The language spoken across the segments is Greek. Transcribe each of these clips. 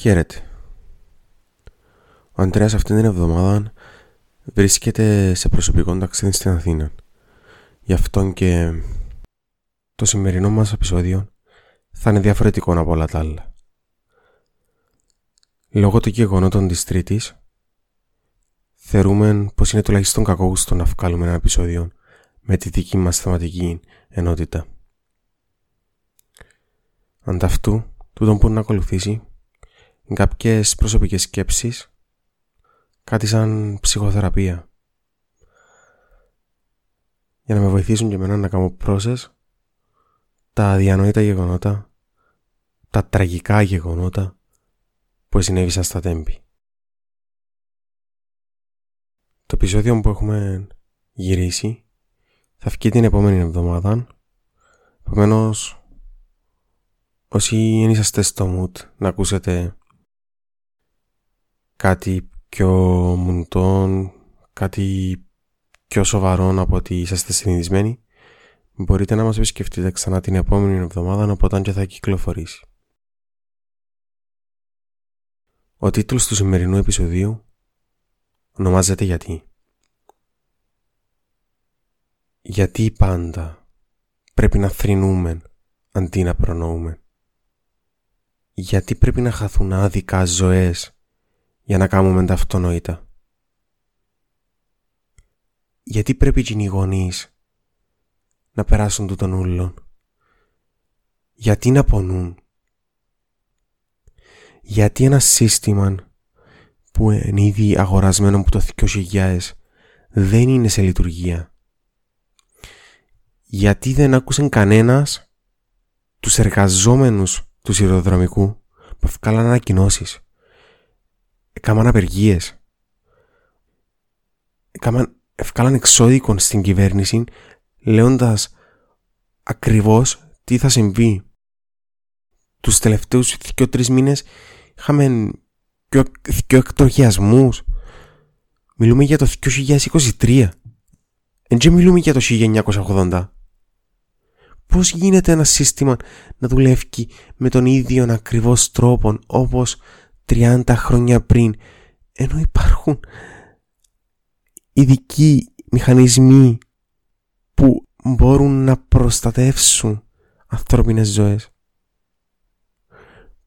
Χαίρετε. Ο Αντρέας αυτήν την εβδομάδα βρίσκεται σε προσωπικό ταξίδι στην Αθήνα. Γι' αυτόν και το σημερινό μας επεισόδιο θα είναι διαφορετικό από όλα τα άλλα. Λόγω των γεγονότων της Τρίτης θεωρούμε πως είναι τουλάχιστον κακόγουστο να βγάλουμε ένα επεισόδιο με τη δική μας θεματική ενότητα. Ανταυτού, τούτον που να ακολουθήσει κάποιες προσωπικές σκέψεις, κάτι σαν ψυχοθεραπεία. Για να με βοηθήσουν και εμένα να κάνω πρόσες τα αδιανόητα γεγονότα, τα τραγικά γεγονότα που συνέβησαν στα τέμπη. Το επεισόδιο που έχουμε γυρίσει θα βγει την επόμενη εβδομάδα. Επομένως, όσοι δεν είσαστε στο mood να ακούσετε κάτι πιο μουντών, κάτι πιο σοβαρό από ότι είσαστε συνηθισμένοι, μπορείτε να μας επισκεφτείτε ξανά την επόμενη εβδομάδα όταν και θα κυκλοφορήσει. Ο τίτλος του σημερινού επεισοδίου ονομάζεται «Γιατί». Γιατί πάντα πρέπει να θρυνούμε αντί να προνοούμε. Γιατί πρέπει να χαθούν άδικα ζωές για να κάνουμε τα αυτονόητα. Γιατί πρέπει και οι γονείς να περάσουν του των ούλων. Γιατί να πονούν; Γιατί ένα σύστημα που είναι ήδη αγορασμένο από το 2000 δεν είναι σε λειτουργία; Γιατί δεν άκουσαν κανένας τους εργαζόμενους του σιδηροδρομικού που ευκάλαν ανακοινώσεις; Έκαναν απεργίες. Έκαναν, ευκάλαν εξώδικον στην κυβέρνηση λέοντας ακριβώς τι θα συμβεί. Τους τελευταίους δύο-τρεις μήνες είχαμε δύο, δύο εκτροχιασμούς. Μιλούμε για το 2023. Εν μιλούμε για το 1980. Πώς γίνεται ένα σύστημα να δουλεύει με τον ίδιο ακριβώς τρόπο όπως 30 χρόνια πριν ενώ υπάρχουν ειδικοί μηχανισμοί που μπορούν να προστατεύσουν ανθρώπινες ζωές.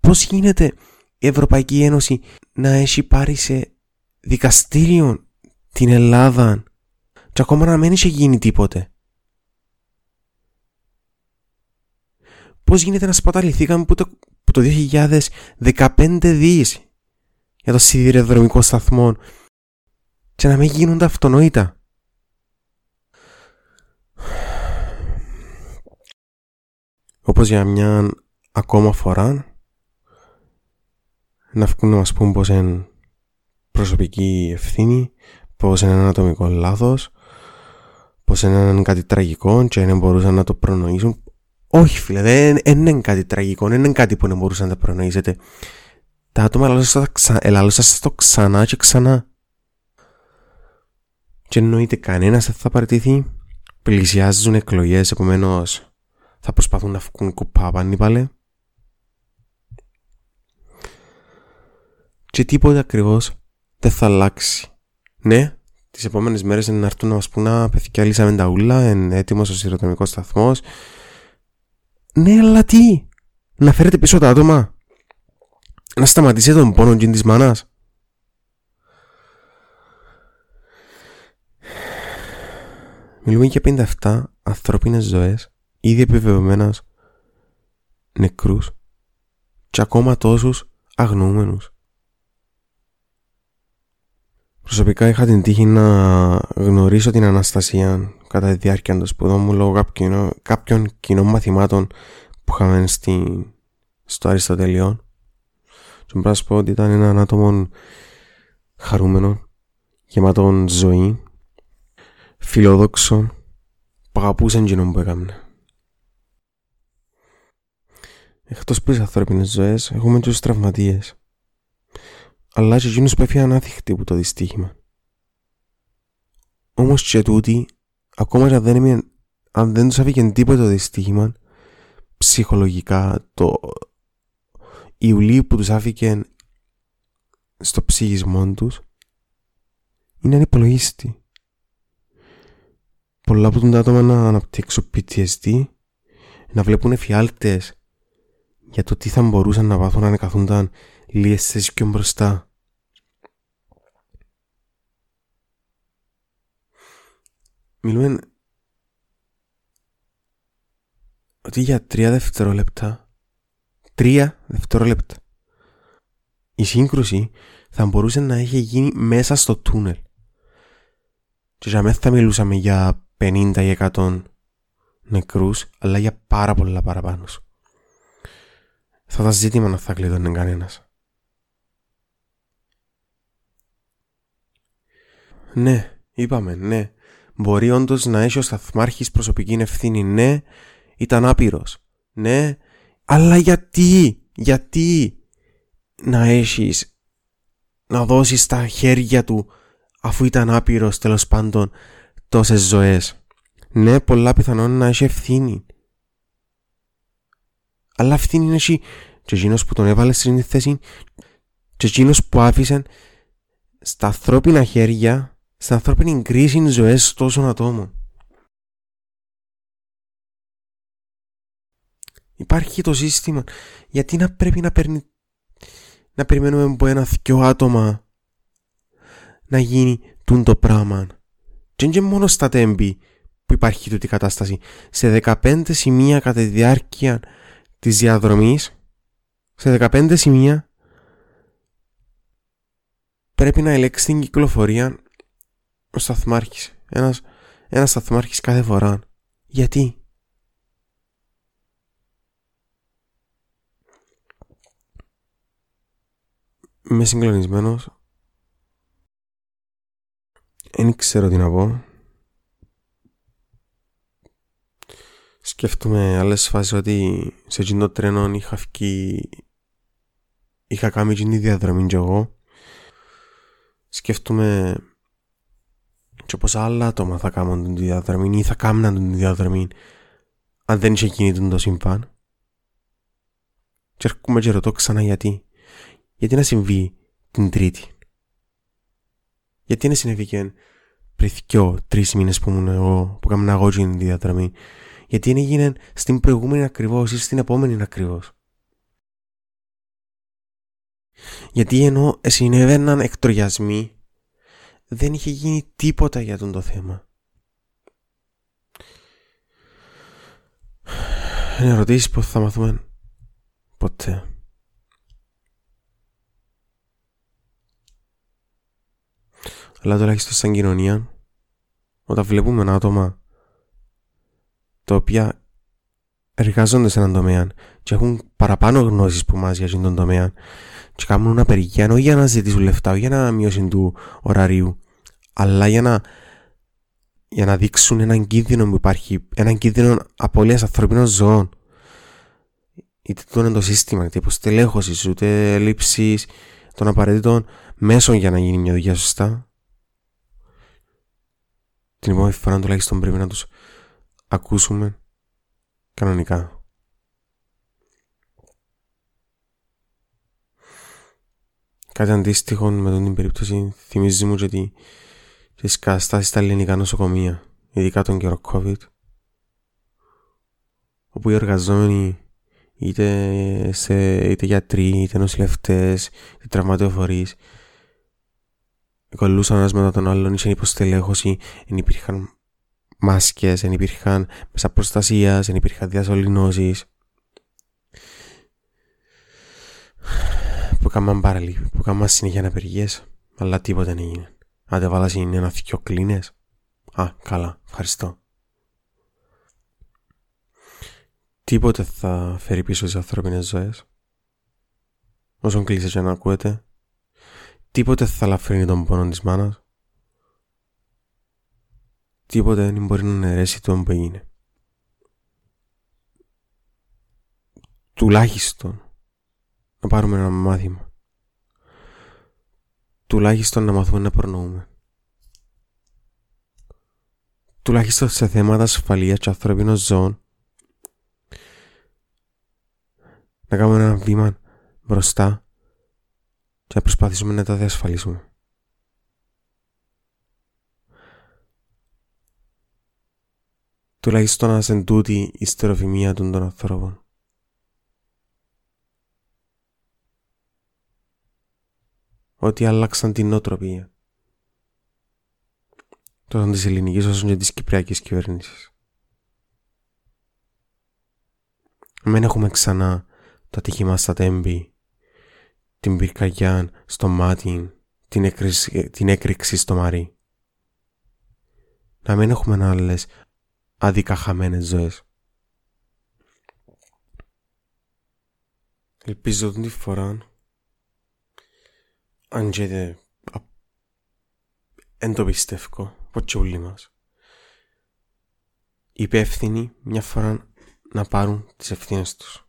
Πώς γίνεται η Ευρωπαϊκή Ένωση να έχει πάρει σε δικαστήριο την Ελλάδα και ακόμα να μην έχει γίνει τίποτε; Πώς γίνεται να σπαταληθήκαμε που το, που το 2015 δις για το σιδηροδρομικό σταθμό και να μην γίνονται αυτονόητα. Όπως για μια ακόμα φορά να βγουν να μας πούν πως είναι προσωπική ευθύνη, πως είναι ένα ατομικό λάθος, πως είναι κάτι τραγικό και δεν μπορούσαν να το προνοήσουν. Όχι φίλε, δεν είναι κάτι τραγικό, δεν είναι κάτι που δεν μπορούσατε να τα προνοήσετε. Τα άτομα ελαλούσαν σας το ξανά και ξανά. Και εννοείται κανένας δεν θα παραιτηθεί. Πλησιάζουν εκλογές, επομένως θα προσπαθούν να βγουν κουπά πάλι. Και τίποτα ακριβώς δεν θα αλλάξει. Ναι, τις επόμενες μέρες είναι να έρθουν να μας πούνε παιδιά λύσαμε τα ούλα, είναι έτοιμος ο σειροτομικός σταθμός ναι, αλλά τι; Να φέρετε πίσω τα άτομα. Να σταματήσετε τον πόνο και της μάνας. Μιλούμε για 57 ανθρώπινες ζωές ήδη επιβεβαιωμένες νεκρούς και ακόμα τόσους αγνοούμενους. Προσωπικά είχα την τύχη να γνωρίσω την Αναστασία κατά τη διάρκεια των σπουδών μου λόγω κάποιων, κάποιων κοινών μαθημάτων που είχαμε στη, στο Αριστοτελείο. Και μπορώ να σου πω ότι ήταν έναν άτομο χαρούμενο, γεμάτο ζωή, φιλόδοξο, που αγαπούσε εκείνο που έκαμε. Εκτός που τις ανθρώπινες ζωές, έχουμε τους τραυματίες αλλά και εκείνους που έφυγαν άθικτοι από το δυστύχημα. Όμως και τούτοι, ακόμα και αν δεν, αν δεν τους άφηγε τίποτα το δυστύχημα, ψυχολογικά, το Ιουλί που τους άφηκε στο ψυχισμό τους είναι ανυπολογίστη. Πολλά από τα άτομα να αναπτύξουν PTSD, να βλέπουν εφιάλτες για το τι θα μπορούσαν να πάθουν αν καθούνταν λίγες θέσεις πιο μπροστά. Μιλούμε ότι για τρία δευτερόλεπτα τρία δευτερόλεπτα η σύγκρουση θα μπορούσε να έχει γίνει μέσα στο τούνελ. Και για μένα θα μιλούσαμε για 50 ή 100 νεκρούς αλλά για πάρα πολλά παραπάνω. Θα ήταν ζήτημα να θα κλείδωνε κανένας. Ναι, είπαμε, ναι. Μπορεί όντως να έχει ο σταθμάρχης προσωπική ευθύνη. Ναι, ήταν άπειρος. Ναι, αλλά γιατί, γιατί να έχεις να δώσεις τα χέρια του αφού ήταν άπειρος τέλος πάντων τόσες ζωές. Ναι, πολλά πιθανόν να έχει ευθύνη. Αλλά ευθύνη έχει και εκείνος που τον έβαλες στην θέση και εκείνος που άφησε στα ανθρώπινα χέρια, στα ανθρώπινη κρίση ζωές τόσων ατόμων. Υπάρχει το σύστημα. Γιατί να πρέπει να παίρνει να περιμένουμε από ένα δυο άτομα να γίνει τούν το πράγμα. Και είναι μόνο στα τέμπη που υπάρχει τούτη κατάσταση. Σε 15 σημεία κατά τη διάρκεια της διαδρομής, σε 15 σημεία πρέπει να ελέγξει την κυκλοφορία ο σταθμάρχης. Ένας, ένας σταθμάρχης κάθε φορά. Γιατί; Είμαι συγκλονισμένος. Δεν ξέρω τι να πω. Σκέφτομαι άλλες φάσεις ότι σε εκείνο το τρένο είχα φύγει... Είχα κάνει εκείνη διαδρομή κι εγώ. Σκέφτομαι και πως άλλα άτομα θα κάνουν την διαδρομή ή θα κάνουν την διαδρομή αν δεν είχε γίνει το σύμπαν. Και έρχομαι και ρωτώ ξανά γιατί. Γιατί να συμβεί την Τρίτη; Γιατί να συνέβη και πριν δυο, τρεις μήνες που ήμουν εγώ, που έκανα εγώ την διαδρομή. Γιατί είναι έγινε στην προηγούμενη ακριβώς ή στην επόμενη ακριβώς; Γιατί ενώ συνέβαιναν εκτρογιασμοί, δεν είχε γίνει τίποτα για τον το θέμα. Είναι ερωτήσεις που θα μαθούμε ποτέ. αλλά τουλάχιστον σαν κοινωνία, όταν βλέπουμε ένα άτομα τα οποία εργάζονται σε έναν τομέα και έχουν παραπάνω γνώσεις που μας για τον τομέα και κάνουν ένα απεργία όχι για να ζητήσουν λεφτά, όχι για να μειώσουν του ωραρίου, αλλά για να, για να δείξουν έναν κίνδυνο που υπάρχει, έναν κίνδυνο απώλειας ανθρωπίνων ζώων. Είτε το είναι το σύστημα, είτε υποστελέχωση, είτε λήψη των απαραίτητων μέσων για να γίνει μια δουλειά σωστά την επόμενη φορά τουλάχιστον πρέπει να τους ακούσουμε κανονικά. Κάτι αντίστοιχο με τον την περίπτωση θυμίζει μου ότι τις καταστάσεις στα ελληνικά νοσοκομεία, ειδικά τον καιρό COVID, όπου οι εργαζόμενοι είτε, σε, είτε γιατροί, είτε νοσηλευτές, είτε τραυματιοφορείς, κολλούσαν ένας μετά τον άλλον, είχε υποστελέχωση, δεν υπήρχαν μάσκες, δεν υπήρχαν μέσα προστασίας, δεν υπήρχαν διασωληνώσεις. Που έκαναν πάρα λίγο, που έκαναν συνέχεια απεργίες, αλλά τίποτα δεν έγινε. Άντε βάλα είναι ένα θυκιο κλίνες. Α, καλά, ευχαριστώ. Τίποτε θα φέρει πίσω τι ανθρώπινες ζωές. Όσον κλείσει και να ακούετε, Τίποτε θα λαφρύνει τον πόνο της μάνας. Τίποτε δεν μπορεί να αιρέσει το που έγινε. Τουλάχιστον να πάρουμε ένα μάθημα. Τουλάχιστον να μαθούμε να προνοούμε. Τουλάχιστον σε θέματα ασφαλείας και ανθρώπινων ζώων να κάνουμε ένα βήμα μπροστά και να προσπαθήσουμε να τα διασφαλίσουμε. Τουλάχιστον να σε τούτη η στεροφημία των των ανθρώπων. Ότι άλλαξαν την νοοτροπία. Τόσο της ελληνικής όσο και της κυπριακής κυβέρνησης. Μην έχουμε ξανά το ατύχημα στα τέμπη, την πυρκαγιά στο μάτι, την, έκρηξη, την έκρηξη στο μαρί. Να μην έχουμε άλλες άδικα χαμένες ζωές. Ελπίζω την φορά, αν και δεν το πιστεύω, πως όλοι μας, οι υπεύθυνοι μια φορά να πάρουν τις ευθύνες τους.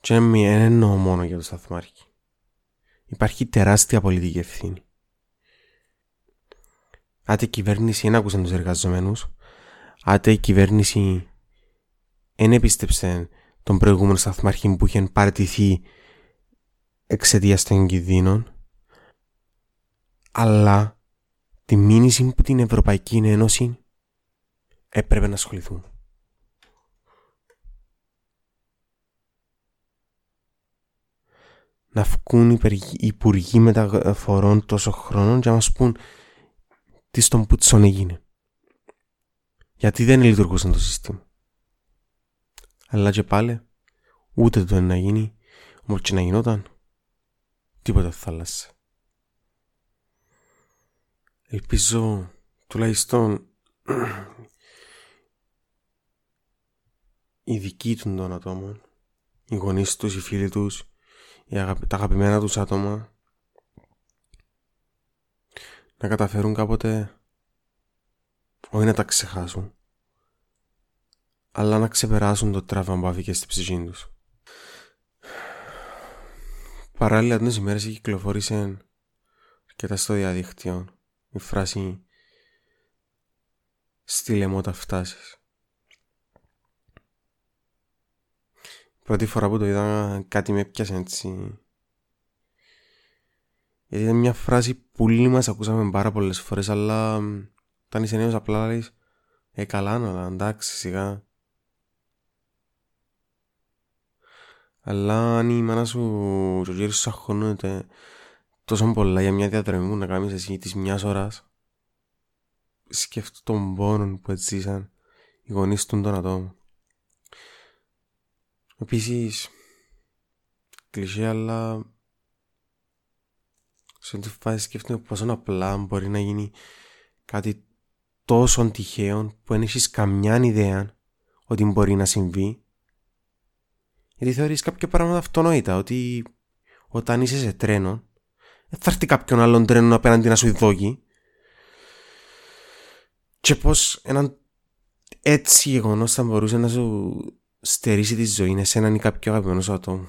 Και δεν εννοώ μόνο για το σταθμάρχη. Υπάρχει τεράστια πολιτική ευθύνη. Άτε η κυβέρνηση δεν άκουσαν τους εργαζομένους, άτε η κυβέρνηση δεν επίστεψε τον προηγούμενο σταθμάρχη που είχε παραιτηθεί εξαιτίας των κινδύνων, αλλά τη μήνυση που την Ευρωπαϊκή Ένωση έπρεπε να ασχοληθούν. να βγουν οι υπουργοί μεταφορών τόσο χρόνων και να μας πούν τι στον Πούτσον έγινε. Γιατί δεν λειτουργούσαν το σύστημα. Αλλά και πάλι ούτε το να γίνει, όμως και να γινόταν, τίποτα θα άλλασε. Ελπίζω τουλάχιστον οι δικοί των ατόμων, οι γονείς τους, οι φίλοι τους, τα αγαπημένα τους άτομα να καταφέρουν κάποτε όχι να τα ξεχάσουν αλλά να ξεπεράσουν το τραύμα που άφηκε στη ψυχή τους. Παράλληλα τις ημέρες κυκλοφόρησε τα στο διαδίκτυο η φράση «Στείλε μου όταν φτάσεις». Πρώτη φορά που το είδα κάτι με έπιασε έτσι. Γιατί είναι μια φράση που όλοι μας ακούσαμε πάρα πολλές φορές αλλά όταν είσαι νέος απλά λες Ε καλά να εντάξει σιγά. Αλλά αν η μάνα σου και ο γύρος σου αγχώνεται τόσο πολλά για μια διαδρομή που να κάνεις εσύ της μιας ώρας σκέφτομαι τον πόνο που έτσι ζήσαν οι γονείς των ατόμων. Επίσης, κλεισέ, αλλά σε αυτή τη φάση σκέφτομαι πόσο απλά μπορεί να γίνει κάτι τόσο τυχαίο που δεν έχεις καμιά ιδέα ότι μπορεί να συμβεί. Γιατί θεωρείς κάποια πράγματα αυτονόητα, ότι όταν είσαι σε τρένο, δεν θα έρθει κάποιον άλλον τρένο απέναντι να σου δώσει. Και πως έναν έτσι γεγονός θα μπορούσε να σου στερήσει τη ζωή είναι σε έναν ή κάποιο αγαπημένο σου άτομο.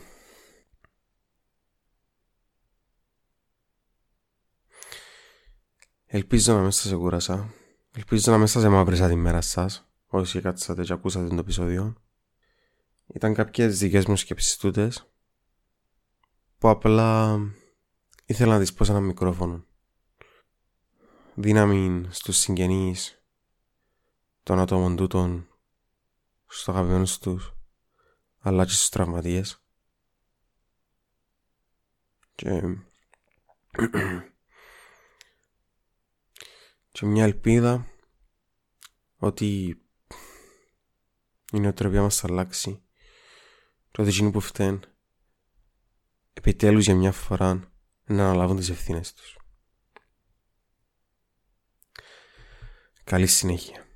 Ελπίζω να μην σας κούρασα. Ελπίζω να μην σας εμαύρισα τη μέρα σας. Όσοι κάτσατε και ακούσατε το επεισόδιο. Ήταν κάποιες δικές μου σκέψεις τούτες. Που απλά ήθελα να τις πω σε ένα μικρόφωνο. Δύναμη στους συγγενείς των ατόμων τούτων στους αγαπημένους τους αλλά και στους τραυματίες και και μια ελπίδα ότι η νοοτροπία μας θα αλλάξει και ότι εκείνοι που φταίνουν επιτέλους για μια φορά να αναλάβουν τις ευθύνες τους. Καλή συνέχεια.